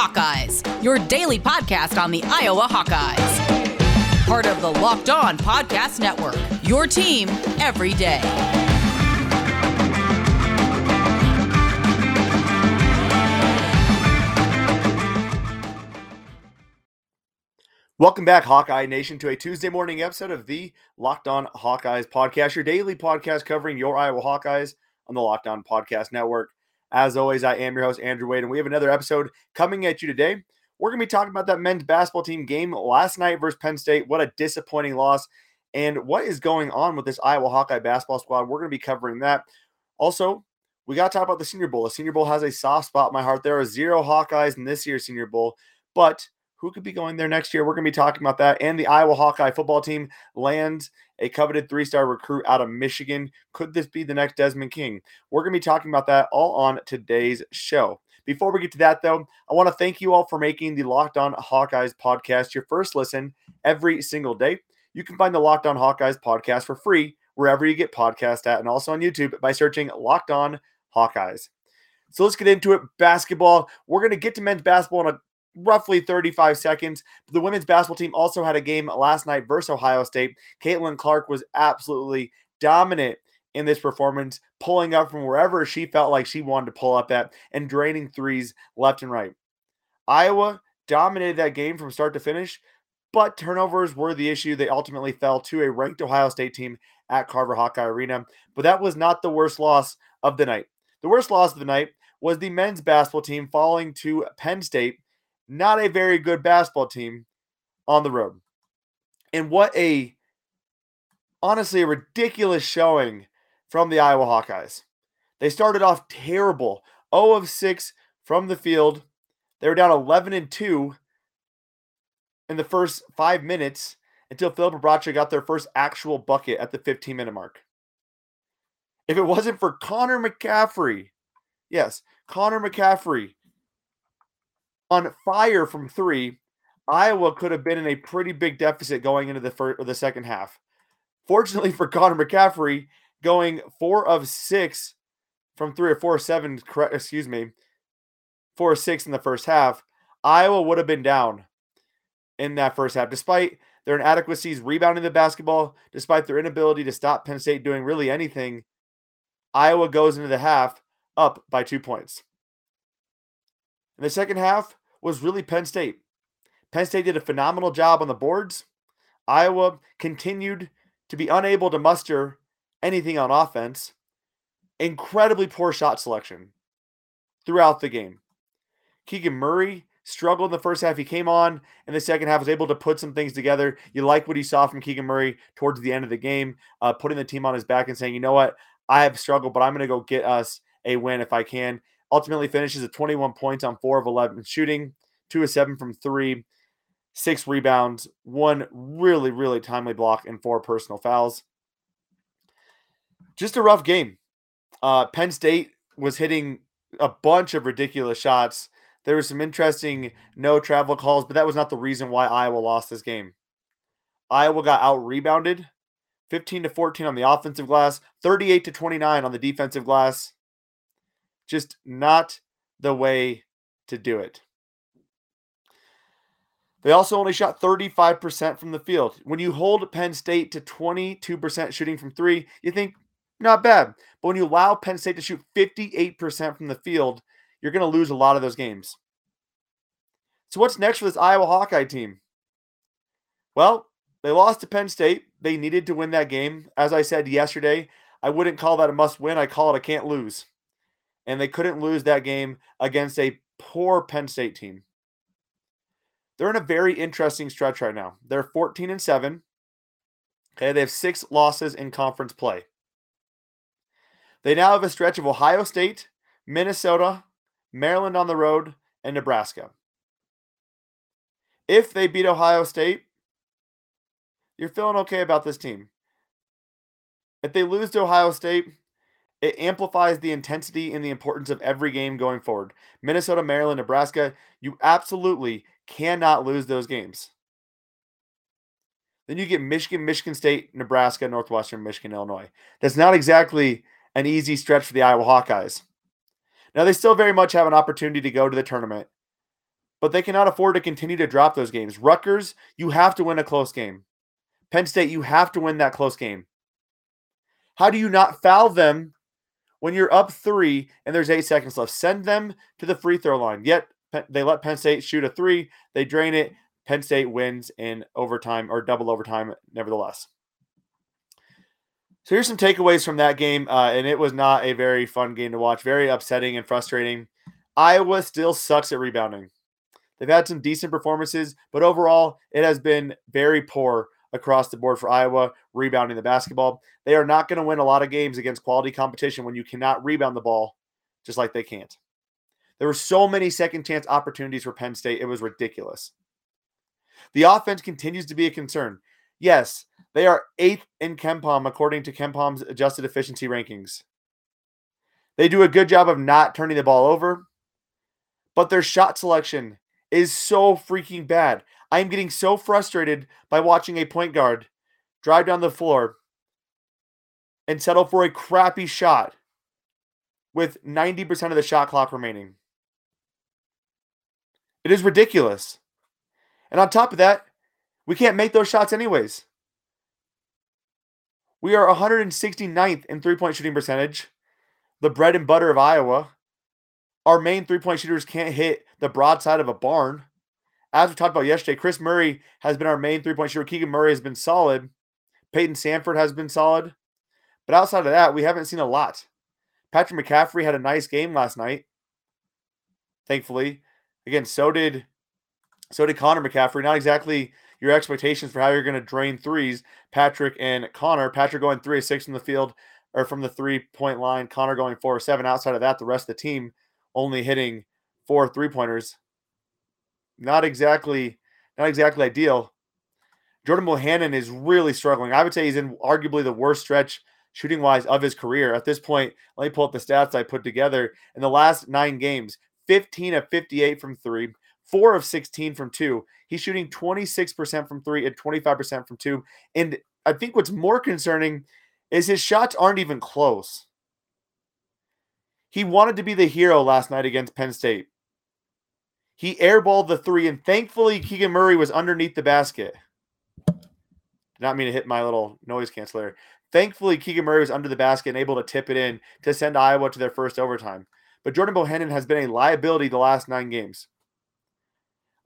Hawkeyes, your daily podcast on the Iowa Hawkeyes. Part of the Locked On Podcast Network, your team every day. Welcome back, Hawkeye Nation, to a Tuesday morning episode of the Locked On Hawkeyes podcast, your daily podcast covering your Iowa Hawkeyes on the Locked On Podcast Network. As always, I am your host, Andrew Wade, and we have another episode coming at you today. We're going to be talking about that men's basketball team game last night versus Penn State. What a disappointing loss. And what is going on with this Iowa Hawkeye basketball squad? We're going to be covering that. Also, we got to talk about the Senior Bowl. The Senior Bowl has a soft spot in my heart. There are zero Hawkeyes in this year's Senior Bowl, but who could be going there next year? We're going to be talking about that. And the Iowa Hawkeye football team lands a coveted three star recruit out of Michigan. Could this be the next Desmond King? We're going to be talking about that all on today's show. Before we get to that, though, I want to thank you all for making the Locked On Hawkeyes podcast your first listen every single day. You can find the Locked On Hawkeyes podcast for free wherever you get podcast at and also on YouTube by searching Locked On Hawkeyes. So let's get into it. Basketball. We're going to get to men's basketball in a roughly 35 seconds. The women's basketball team also had a game last night versus Ohio State. Caitlin Clark was absolutely dominant in this performance, pulling up from wherever she felt like she wanted to pull up at and draining threes left and right. Iowa dominated that game from start to finish, but turnovers were the issue. They ultimately fell to a ranked Ohio State team at Carver Hawkeye Arena, but that was not the worst loss of the night. The worst loss of the night was the men's basketball team falling to Penn State not a very good basketball team on the road. And what a honestly a ridiculous showing from the Iowa Hawkeyes. They started off terrible, 0 of 6 from the field. They were down 11 and 2 in the first 5 minutes until Filip Rebraca got their first actual bucket at the 15 minute mark. If it wasn't for Connor McCaffery, yes, Connor McCaffery on fire from three, Iowa could have been in a pretty big deficit going into the first or the second half. Fortunately for Connor McCaffery, going four of six from three or four seven, excuse me, four six in the first half, Iowa would have been down in that first half, despite their inadequacies rebounding the basketball, despite their inability to stop Penn State doing really anything. Iowa goes into the half up by two points. In the second half, was really Penn State. Penn State did a phenomenal job on the boards. Iowa continued to be unable to muster anything on offense. Incredibly poor shot selection throughout the game. Keegan Murray struggled in the first half. He came on in the second half, was able to put some things together. You like what he saw from Keegan Murray towards the end of the game, uh, putting the team on his back and saying, you know what, I have struggled, but I'm going to go get us a win if I can. Ultimately finishes at 21 points on 4 of 11 shooting, 2 of 7 from 3, 6 rebounds, one really, really timely block, and 4 personal fouls. Just a rough game. Uh, Penn State was hitting a bunch of ridiculous shots. There were some interesting no travel calls, but that was not the reason why Iowa lost this game. Iowa got out rebounded 15 to 14 on the offensive glass, 38 to 29 on the defensive glass. Just not the way to do it. They also only shot 35% from the field. When you hold Penn State to 22% shooting from three, you think, not bad. But when you allow Penn State to shoot 58% from the field, you're going to lose a lot of those games. So, what's next for this Iowa Hawkeye team? Well, they lost to Penn State. They needed to win that game. As I said yesterday, I wouldn't call that a must win. I call it a can't lose and they couldn't lose that game against a poor Penn State team. They're in a very interesting stretch right now. They're 14 and 7. Okay, they have six losses in conference play. They now have a stretch of Ohio State, Minnesota, Maryland on the road, and Nebraska. If they beat Ohio State, you're feeling okay about this team. If they lose to Ohio State, it amplifies the intensity and the importance of every game going forward. Minnesota, Maryland, Nebraska, you absolutely cannot lose those games. Then you get Michigan, Michigan State, Nebraska, Northwestern, Michigan, Illinois. That's not exactly an easy stretch for the Iowa Hawkeyes. Now, they still very much have an opportunity to go to the tournament. but they cannot afford to continue to drop those games. Rutgers, you have to win a close game. Penn State, you have to win that close game. How do you not foul them when you're up three and there's eight seconds left? Send them to the free throw line. Yet they let Penn State shoot a three, they drain it. Penn State wins in overtime or double overtime, nevertheless. So here's some takeaways from that game, uh, and it was not a very fun game to watch. Very upsetting and frustrating. Iowa still sucks at rebounding. They've had some decent performances, but overall, it has been very poor across the board for Iowa rebounding the basketball. They are not going to win a lot of games against quality competition when you cannot rebound the ball just like they can't. There were so many second chance opportunities for Penn State. It was ridiculous. The offense continues to be a concern. Yes, they are eighth in KenPom according to KenPom's adjusted efficiency rankings. They do a good job of not turning the ball over, but their shot selection is so freaking bad. I am getting so frustrated by watching a point guard drive down the floor and settle for a crappy shot with 90% of the shot clock remaining. It is ridiculous. And on top of that, we can't make those shots anyways. We are 169th in three point shooting percentage, the bread and butter of Iowa. Our main three point shooters can't hit the broadside of a barn. As we talked about yesterday, Kris Murray has been our main three point shooter. Keegan Murray has been solid. Payton Sandfort has been solid. But outside of that, we haven't seen a lot. Patrick McCaffery had a nice game last night. Thankfully. Again, so did so did Connor McCaffery. Not exactly your expectations for how you're going to drain threes. Patrick and Connor. Patrick going three of six from the field or from the three point line. Connor going four or seven. Outside of that, the rest of the team only hitting four three pointers. Not exactly, not exactly ideal. Jordan Bohannon is really struggling. I would say he's in arguably the worst stretch shooting wise of his career. At this point, let me pull up the stats I put together. In the last nine games, 15 of 58 from three, four of 16 from two. He's shooting 26% from three and 25% from two. And I think what's more concerning is his shots aren't even close. He wanted to be the hero last night against Penn State. He airballed the three, and thankfully Keegan Murray was underneath the basket. Did not mean to hit my little noise canceller. Thankfully, Keegan Murray was under the basket and able to tip it in to send Iowa to their first overtime. But Jordan Bohannon has been a liability the last nine games.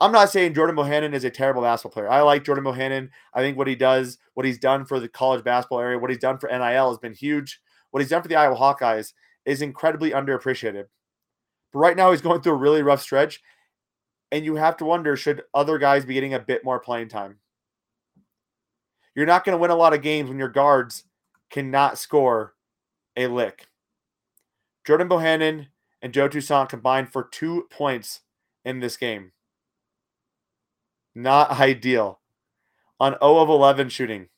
I'm not saying Jordan Bohannon is a terrible basketball player. I like Jordan Bohannon. I think what he does, what he's done for the college basketball area, what he's done for NIL has been huge. What he's done for the Iowa Hawkeyes is incredibly underappreciated. But right now, he's going through a really rough stretch. And you have to wonder should other guys be getting a bit more playing time? You're not going to win a lot of games when your guards cannot score a lick. Jordan Bohannon and Joe Toussaint combined for two points in this game. Not ideal. On 0 of 11 shooting.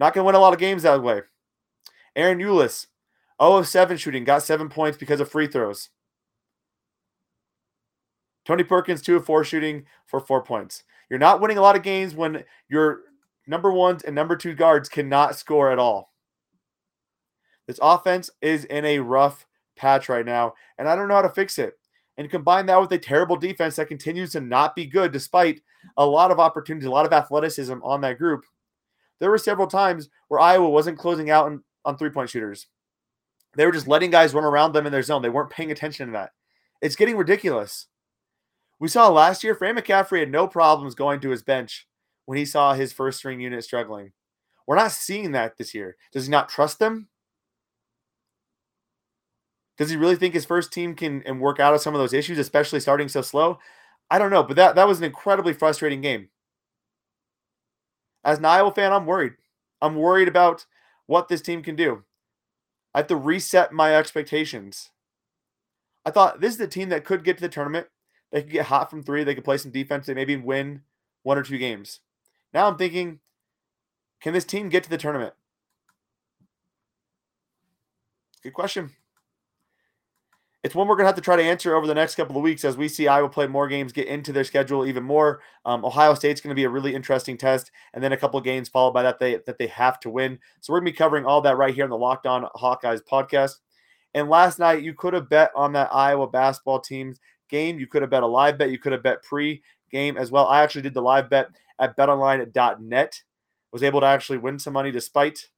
Not going to win a lot of games that way. Ahron Ulis, 0 of 7 shooting, got seven points because of free throws. Tony Perkins, 2 of 4 shooting for four points. You're not winning a lot of games when your number ones and number two guards cannot score at all. This offense is in a rough patch right now, and I don't know how to fix it and combine that with a terrible defense that continues to not be good despite a lot of opportunities, a lot of athleticism on that group. There were several times where Iowa wasn't closing out on, on three point shooters. They were just letting guys run around them in their zone. They weren't paying attention to that. It's getting ridiculous. We saw last year, Fran McCaffery had no problems going to his bench when he saw his first string unit struggling. We're not seeing that this year. Does he not trust them? Does he really think his first team can and work out of some of those issues, especially starting so slow? I don't know, but that, that was an incredibly frustrating game. As an Iowa fan, I'm worried. I'm worried about what this team can do. I have to reset my expectations. I thought this is the team that could get to the tournament. They could get hot from three. They could play some defense. They maybe win one or two games. Now I'm thinking, can this team get to the tournament? Good question it's one we're going to have to try to answer over the next couple of weeks as we see Iowa play more games, get into their schedule even more. Um, Ohio State's going to be a really interesting test, and then a couple of games followed by that they that they have to win. So we're going to be covering all that right here on the Locked On Hawkeyes podcast. And last night you could have bet on that Iowa basketball team game. You could have bet a live bet. You could have bet pre game as well. I actually did the live bet at betonline.net. Was able to actually win some money despite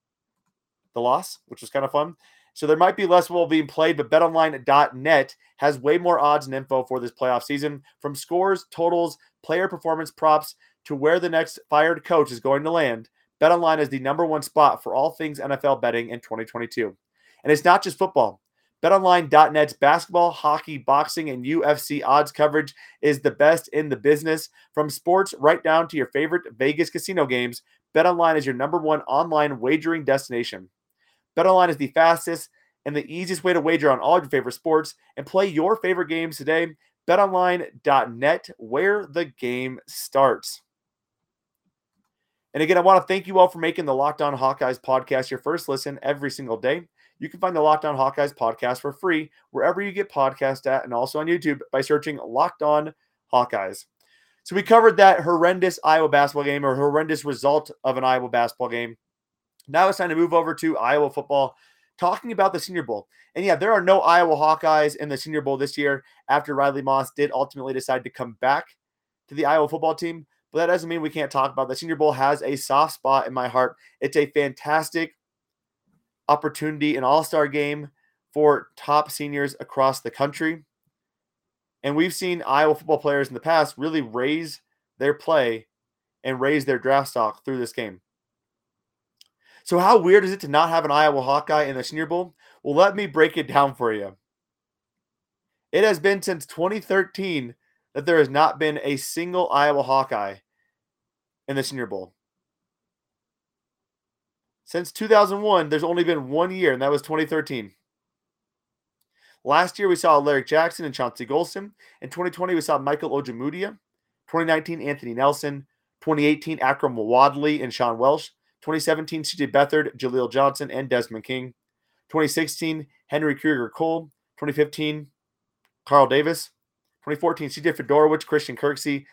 the loss, which was kind of fun. So there might be less will being played, but betonline.net has way more odds and info for this playoff season from scores, totals, player performance props to where the next fired coach is going to land. BetOnline is the number one spot for all things NFL betting in 2022. And it's not just football. BetOnline.net's basketball, hockey, boxing, and UFC odds coverage is the best in the business. From sports right down to your favorite Vegas casino games, BetOnline is your number one online wagering destination. BetOnline is the fastest and the easiest way to wager on all your favorite sports and play your favorite games today. BetOnline.net, where the game starts. And again, I want to thank you all for making the Locked On Hawkeyes podcast your first listen every single day. You can find the Locked On Hawkeyes podcast for free wherever you get podcasts at and also on YouTube by searching Locked On Hawkeyes. So we covered that horrendous Iowa basketball game or horrendous result of an Iowa basketball game. Now it's time to move over to Iowa football, talking about the Senior Bowl. And yeah, there are no Iowa Hawkeyes in the Senior Bowl this year after Riley Moss did ultimately decide to come back to the Iowa football team. But that doesn't mean we can't talk about the Senior Bowl has a soft spot in my heart. It's a fantastic opportunity, an all-star game for top seniors across the country. And we've seen Iowa football players in the past really raise their play and raise their draft stock through this game. So, how weird is it to not have an Iowa Hawkeye in the Senior Bowl? Well, let me break it down for you. It has been since 2013 that there has not been a single Iowa Hawkeye in the Senior Bowl. Since 2001, there's only been one year, and that was 2013. Last year, we saw Larry Jackson and Chauncey Golston. In 2020, we saw Michael Ojemudia. 2019, Anthony Nelson. 2018, Akrum Wadley and Sean Welsh. 2017, CJ Beathard, Jaleel Johnson, and Desmond King. 2016, Henry Krieger Coble. 2015, Carl Davis. 2014, CJ Fiedorowicz, Christian Kirksey,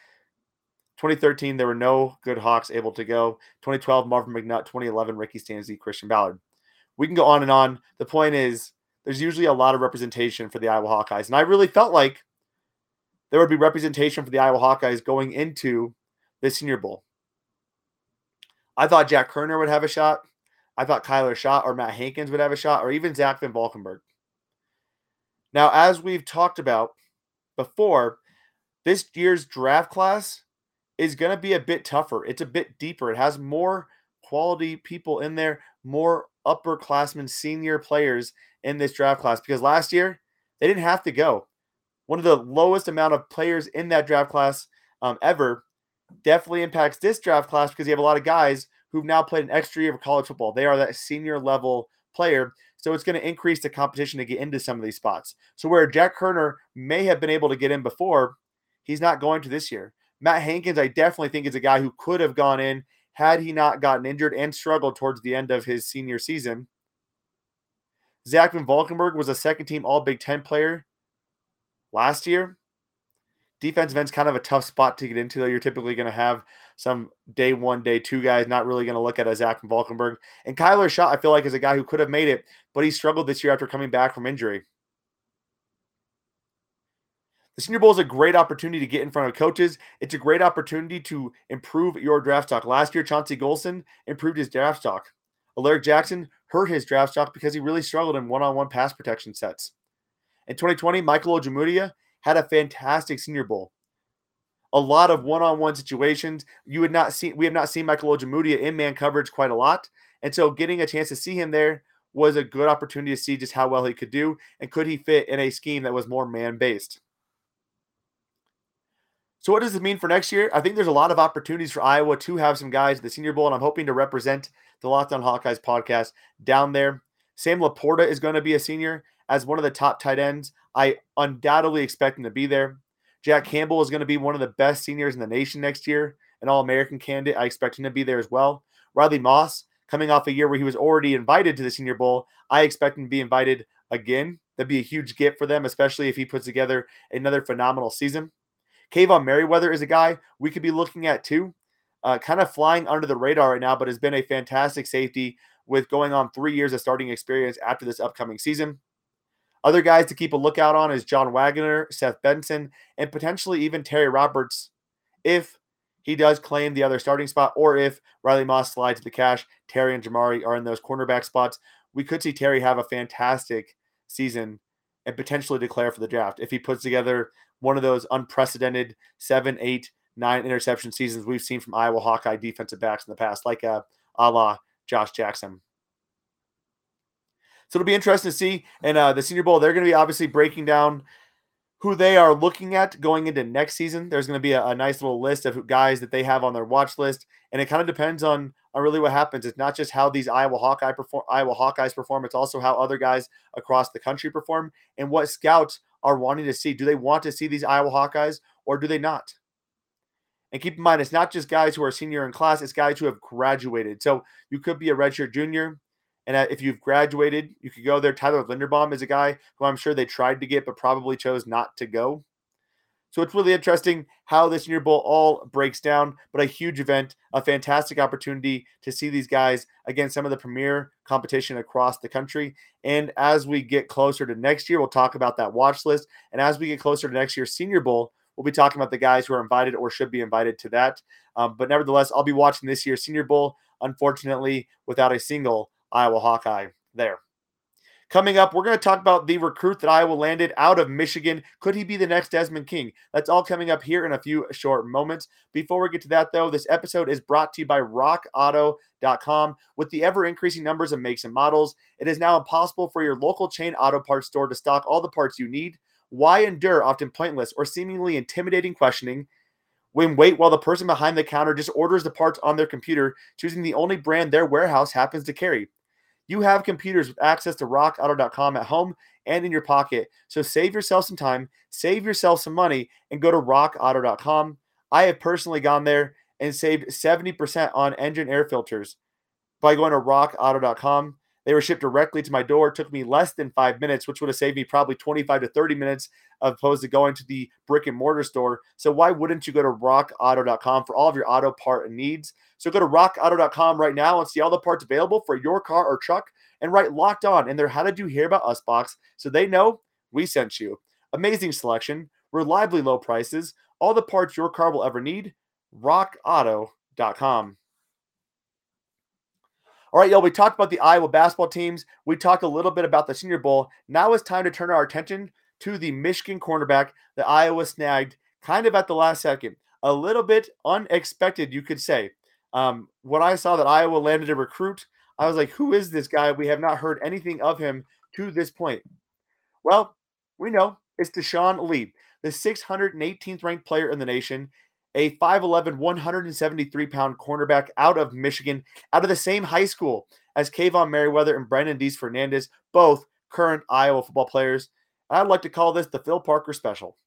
2013, there were no good Hawks able to go. 2012, Marvin McNutt. 2011, Ricky Stanzi, Christian Ballard. We can go on and on. The point is, there's usually a lot of representation for the Iowa Hawkeyes. And I really felt like there would be representation for the Iowa Hawkeyes going into the Senior Bowl. I thought Jack Koerner would have a shot. I thought Kyler Schott or Matt Hankins would have a shot, or even Zach Van Valkenburg. Now, as we've talked about before, this year's draft class is going to be a bit tougher. It's a bit deeper. It has more quality people in there, more upperclassmen, senior players in this draft class because last year they didn't have to go. One of the lowest amount of players in that draft class um, ever definitely impacts this draft class because you have a lot of guys who've now played an extra year of college football. They are that senior level player. So it's going to increase the competition to get into some of these spots. So where Jack Koerner may have been able to get in before, he's not going to this year. Matt Hankins, I definitely think is a guy who could have gone in had he not gotten injured and struggled towards the end of his senior season. Zach Van Valkenburg was a second team All Big Ten player last year. Defensive end's kind of a tough spot to get into, though. You're typically going to have some day one, day two guys not really going to look at a Zach Van Valkenburg. And Kyler Schott, I feel like, is a guy who could have made it, but he struggled this year after coming back from injury. The Senior Bowl is a great opportunity to get in front of coaches. It's a great opportunity to improve your draft stock. Last year, Chauncey Golston improved his draft stock. Alaric Jackson hurt his draft stock because he really struggled in one-on-one pass protection sets. In 2020, Michael Ojemudia had a fantastic Senior Bowl. A lot of one-on-one situations. You would not see. We have not seen Michael Ojemudia in man coverage quite a lot, and so getting a chance to see him there was a good opportunity to see just how well he could do and could he fit in a scheme that was more man-based. So, what does it mean for next year? I think there's a lot of opportunities for Iowa to have some guys at the Senior Bowl, and I'm hoping to represent the Locked On Hawkeyes podcast down there. Sam LaPorta is going to be a senior as one of the top tight ends. I undoubtedly expect him to be there. Jack Campbell is going to be one of the best seniors in the nation next year, an All American candidate. I expect him to be there as well. Riley Moss, coming off a year where he was already invited to the Senior Bowl, I expect him to be invited again. That'd be a huge gift for them, especially if he puts together another phenomenal season. Kaevon Merriweather is a guy we could be looking at too. Uh, kind of flying under the radar right now, but has been a fantastic safety with going on three years of starting experience after this upcoming season. Other guys to keep a lookout on is John Waggoner, Seth Benson, and potentially even Terry Roberts if he does claim the other starting spot, or if Riley Moss slides to the cash, Terry and Jermari are in those cornerback spots. We could see Terry have a fantastic season and potentially declare for the draft if he puts together one of those unprecedented seven, eight, nine interception seasons we've seen from Iowa Hawkeye defensive backs in the past, like uh, a la Josh Jackson. So it'll be interesting to see. And uh, the Senior Bowl, they're going to be obviously breaking down who they are looking at going into next season. There's going to be a, a, nice little list of guys that they have on their watch list, and it kind of depends on on really what happens. It's not just how these Iowa Hawkeye perform, Iowa Hawkeyes perform. It's also how other guys across the country perform, and what scouts are wanting to see. Do they want to see these Iowa Hawkeyes, or do they not? And keep in mind, it's not just guys who are senior in class; it's guys who have graduated. So you could be a redshirt junior, and uh, if you've graduated, you could go there. Tyler Linderbaum is a guy who I'm sure they tried to get, but probably chose not to go. So it's really interesting how this Senior Bowl all breaks down, but a huge event, a fantastic opportunity to see these guys against some of the premier competition across the country. And as we get closer to next year, we'll talk about that watch list. And as we get closer to next year's Senior Bowl, we'll be talking about the guys who are invited or should be invited to that. Um, but nevertheless, I'll be watching this year's Senior Bowl, unfortunately, without a single Iowa Hawkeye there. Coming up, we're going to talk about the recruit that Iowa landed out of Michigan. Could he be the next Desmond King? That's all coming up here in a few short moments. Before we get to that, though, this episode is brought to you by rockauto.com. With the ever increasing numbers of makes and models, it is now impossible for your local chain auto parts store to stock all the parts you need. Why endure often pointless or seemingly intimidating questioning? when wait while the person behind the counter just orders the parts on their computer, choosing the only brand their warehouse happens to carry. You have computers with access to rockauto.com at home and in your pocket. So save yourself some time, save yourself some money, and go to rockauto.com. I have personally gone there and saved 70% on engine air filters by going to rockauto.com. They were shipped directly to my door. It took me less than five minutes, which would have saved me probably 25 to 30 minutes opposed to going to the brick and mortar store. So why wouldn't you go to rockauto.com for all of your auto part needs? So go to rockauto.com right now and see all the parts available for your car or truck and write locked on in their How Did You Hear About Us box so they know we sent you. Amazing selection, reliably low prices, all the parts your car will ever need. RockAuto.com. All right, y'all, we talked about the Iowa basketball teams. We talked a little bit about the Senior Bowl. Now it's time to turn our attention to the Michigan cornerback that Iowa snagged kind of at the last second. A little bit unexpected, you could say. Um, when I saw that Iowa landed a recruit, I was like, who is this guy? We have not heard anything of him to this point. Well, we know it's Deshaun Lee, the 618th ranked player in the nation, a 5'11, 173 pound cornerback out of Michigan, out of the same high school as Kaevon Merriweather and Brendan Deasfernandes, both current Iowa football players. I'd like to call this the Phil Parker special.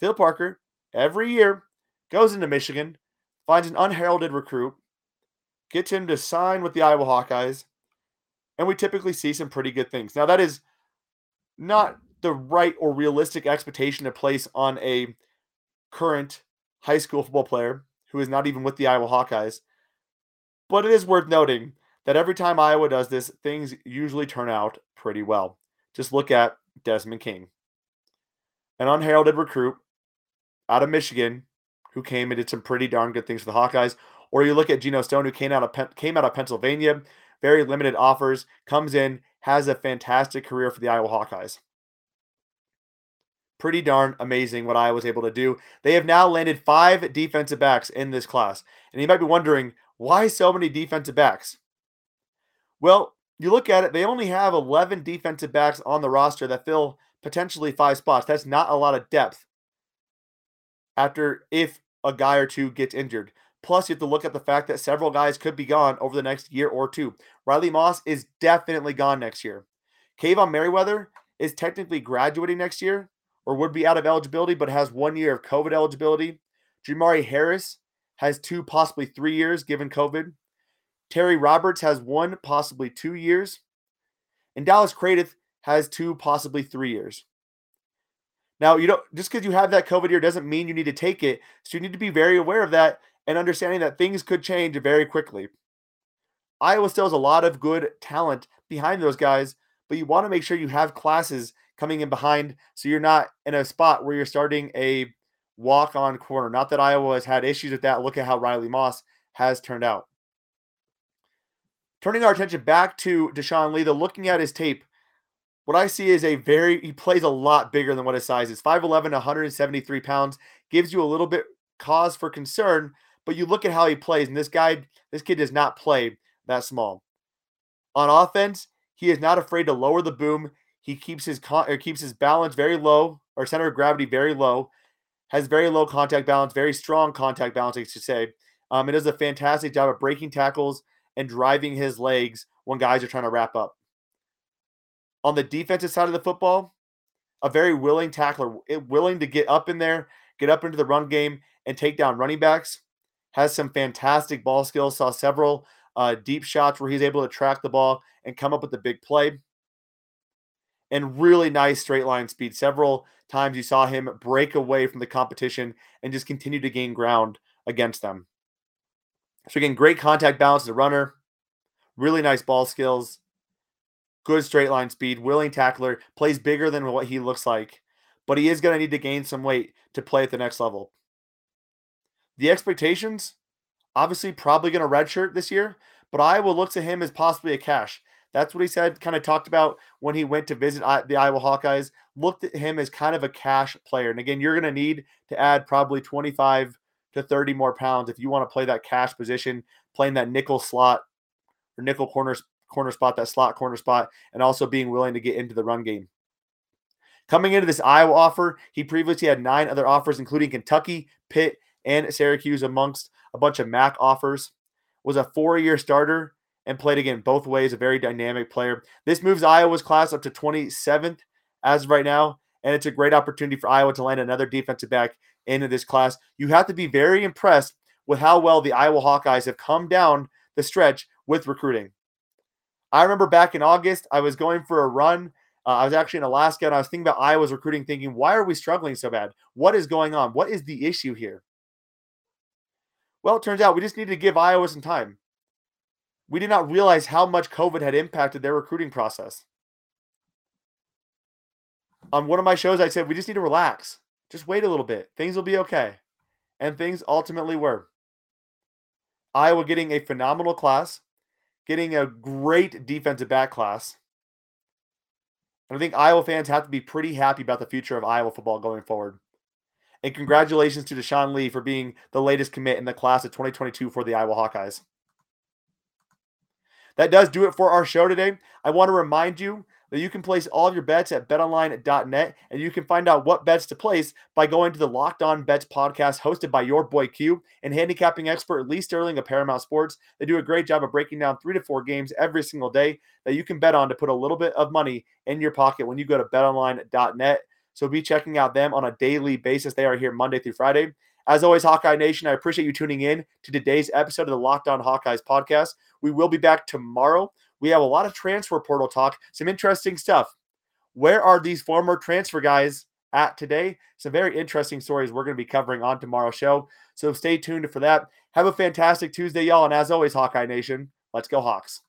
Phil Parker, every year, goes into Michigan, finds an unheralded recruit, gets him to sign with the Iowa Hawkeyes, and we typically see some pretty good things. Now, that is not the right or realistic expectation to place on a current high school football player who is not even with the Iowa Hawkeyes. But it is worth noting that every time Iowa does this, things usually turn out pretty well. Just look at Desmond King, an unheralded recruit out of Michigan who came and did some pretty darn good things for the Hawkeyes. Or you look at Geno Stone, who came out of came out of Pennsylvania, very limited offers, comes in, has a fantastic career for the Iowa Hawkeyes. Pretty darn amazing what I was able to do. They have now landed five defensive backs in this class. And you might be wondering, why so many defensive backs? Well, you look at it, they only have 11 defensive backs on the roster that fill potentially five spots. That's not a lot of depth. After if a guy or two gets injured. Plus, you have to look at the fact that several guys could be gone over the next year or two. Riley Moss is definitely gone next year. Kaevon Merriweather is technically graduating next year or would be out of eligibility, but has one year of COVID eligibility. Jermari Harris has two, possibly three years given COVID. Terry Roberts has one, possibly two years. And Dallas Craddieth has two, possibly three years. Now, you don't just because you have that COVID year doesn't mean you need to take it. So you need to be very aware of that and understanding that things could change very quickly. Iowa still has a lot of good talent behind those guys, but you want to make sure you have classes coming in behind. So you're not in a spot where you're starting a walk on corner. Not that Iowa has had issues with that. Look at how Riley Moss has turned out. Turning our attention back to Deshaun Lee, looking at his tape, what I see is a very, he plays a lot bigger than what his size is. 5'11, 173 pounds, gives you a little bit cause for concern, but you look at how he plays, and this guy, this kid does not play that small. On offense, he is not afraid to lower the boom. He keeps his con- or keeps his balance very low, or center of gravity very low, has very low contact balance, very strong contact balance, I should say. Um, it does a fantastic job of breaking tackles and driving his legs when guys are trying to wrap up. On the defensive side of the football, a very willing tackler, willing to get up in there, get up into the run game, and take down running backs. Has some fantastic ball skills. Saw several uh, deep shots where he's able to track the ball and come up with the big play. And really nice straight line speed. Several times you saw him break away from the competition and just continue to gain ground against them. So again, great contact balance as a runner, really nice ball skills, good straight line speed, willing tackler, plays bigger than what he looks like, but he is going to need to gain some weight to play at the next level. The expectations, obviously, probably going to redshirt this year, but I will look to him as possibly a cash. That's what he said, kind of talked about when he went to visit the Iowa Hawkeyes. Looked at him as kind of a cash player. And again, you're going to need to add probably 25 to 30 more pounds if you want to play that cash position, playing that nickel slot or nickel corner corner spot, that slot corner spot, and also being willing to get into the run game. Coming into this Iowa offer, he previously had nine other offers, including Kentucky, Pitt, and Syracuse, amongst a bunch of MAC offers. Was a four-year starter and played again both ways. A very dynamic player. This moves Iowa's class up to 27th as of right now, and it's a great opportunity for Iowa to land another defensive back into this class. You have to be very impressed with how well the Iowa Hawkeyes have come down the stretch with recruiting. I remember back in August, I was going for a run. Uh, I was actually in Alaska and I was thinking about Iowa's recruiting, thinking, why are we struggling so bad? What is going on? What is the issue here? Well, it turns out we just needed to give Iowa some time. We did not realize how much COVID had impacted their recruiting process. On one of my shows, I said, we just need to relax. Just wait a little bit. Things will be okay. And things ultimately were. Iowa getting a phenomenal class, getting a great defensive back class. And I think Iowa fans have to be pretty happy about the future of Iowa football going forward. And congratulations to Deshaun Lee for being the latest commit in the class of 2022 for the Iowa Hawkeyes. That does do it for our show today. I want to remind you that you can place all of your bets at betonline.net and you can find out what bets to place by going to the Locked On Bets podcast hosted by your boy Q and handicapping expert Lee Sterling of Paramount Sports. They do a great job of breaking down three to four games every single day that you can bet on to put a little bit of money in your pocket when you go to betonline.net. So be checking out them on a daily basis. They are here Monday through Friday. As always, Hawkeye Nation, I appreciate you tuning in to today's episode of the Locked On Hawkeyes podcast. We will be back tomorrow we have a lot of transfer portal talk, some interesting stuff. Where are these former transfer guys at today? Some very interesting stories we're going to be covering on tomorrow's show. So stay tuned for that. Have a fantastic Tuesday, y'all. And as always, Hawkeye Nation, let's go, Hawks.